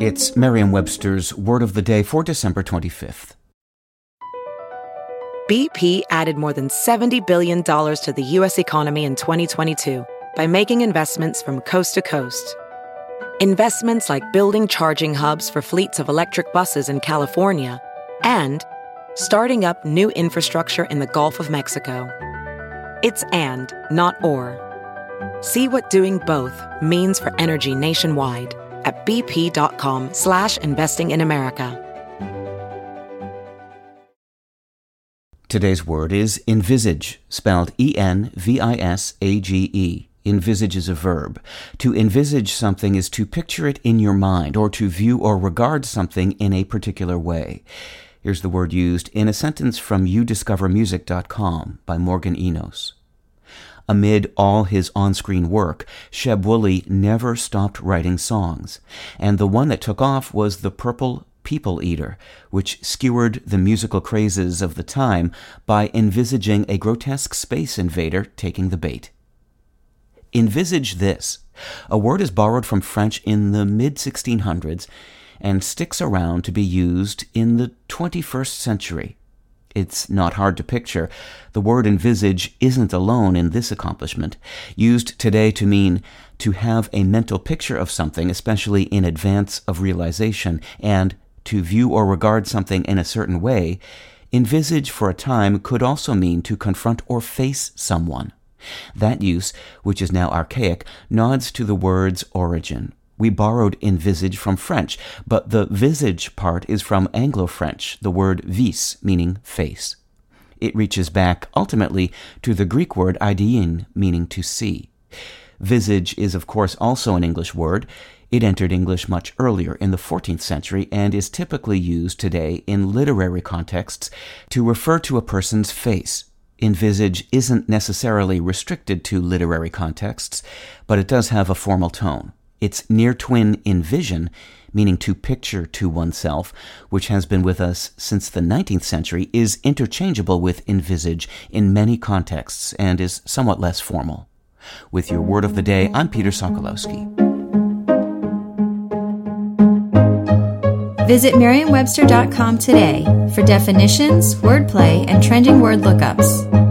It's Merriam Webster's Word of the Day for December 25th. BP added more than $70 billion to the U.S. economy in 2022 by making investments from coast to coast. Investments like building charging hubs for fleets of electric buses in California and starting up new infrastructure in the Gulf of Mexico. It's and, not or. See what doing both means for energy nationwide at bp.com slash investing in America. Today's word is envisage, spelled E-N-V-I-S-A-G-E. Envisage is a verb. To envisage something is to picture it in your mind or to view or regard something in a particular way. Here's the word used in a sentence from youdiscovermusic.com by Morgan Enos. Amid all his on-screen work, Sheb Wooley never stopped writing songs, and the one that took off was The Purple People Eater, which skewered the musical crazes of the time by envisaging a grotesque space invader taking the bait. Envisage this. A word is borrowed from French in the mid 1600s and sticks around to be used in the 21st century. It's not hard to picture. The word envisage isn't alone in this accomplishment, used today to mean to have a mental picture of something, especially in advance of realization, and to view or regard something in a certain way, envisage for a time could also mean to confront or face someone. That use, which is now archaic, nods to the word's origin. We borrowed envisage from French, but the visage part is from Anglo French, the word vis, meaning face. It reaches back ultimately to the Greek word eidein, meaning to see. Visage is, of course, also an English word. It entered English much earlier in the 14th century and is typically used today in literary contexts to refer to a person's face. Envisage isn't necessarily restricted to literary contexts, but it does have a formal tone. Its near twin envision, meaning to picture to oneself, which has been with us since the 19th century, is interchangeable with envisage in many contexts and is somewhat less formal. With your word of the day, I'm Peter Sokolowski. Visit Merriam-Webster.com today for definitions, wordplay, and trending word lookups.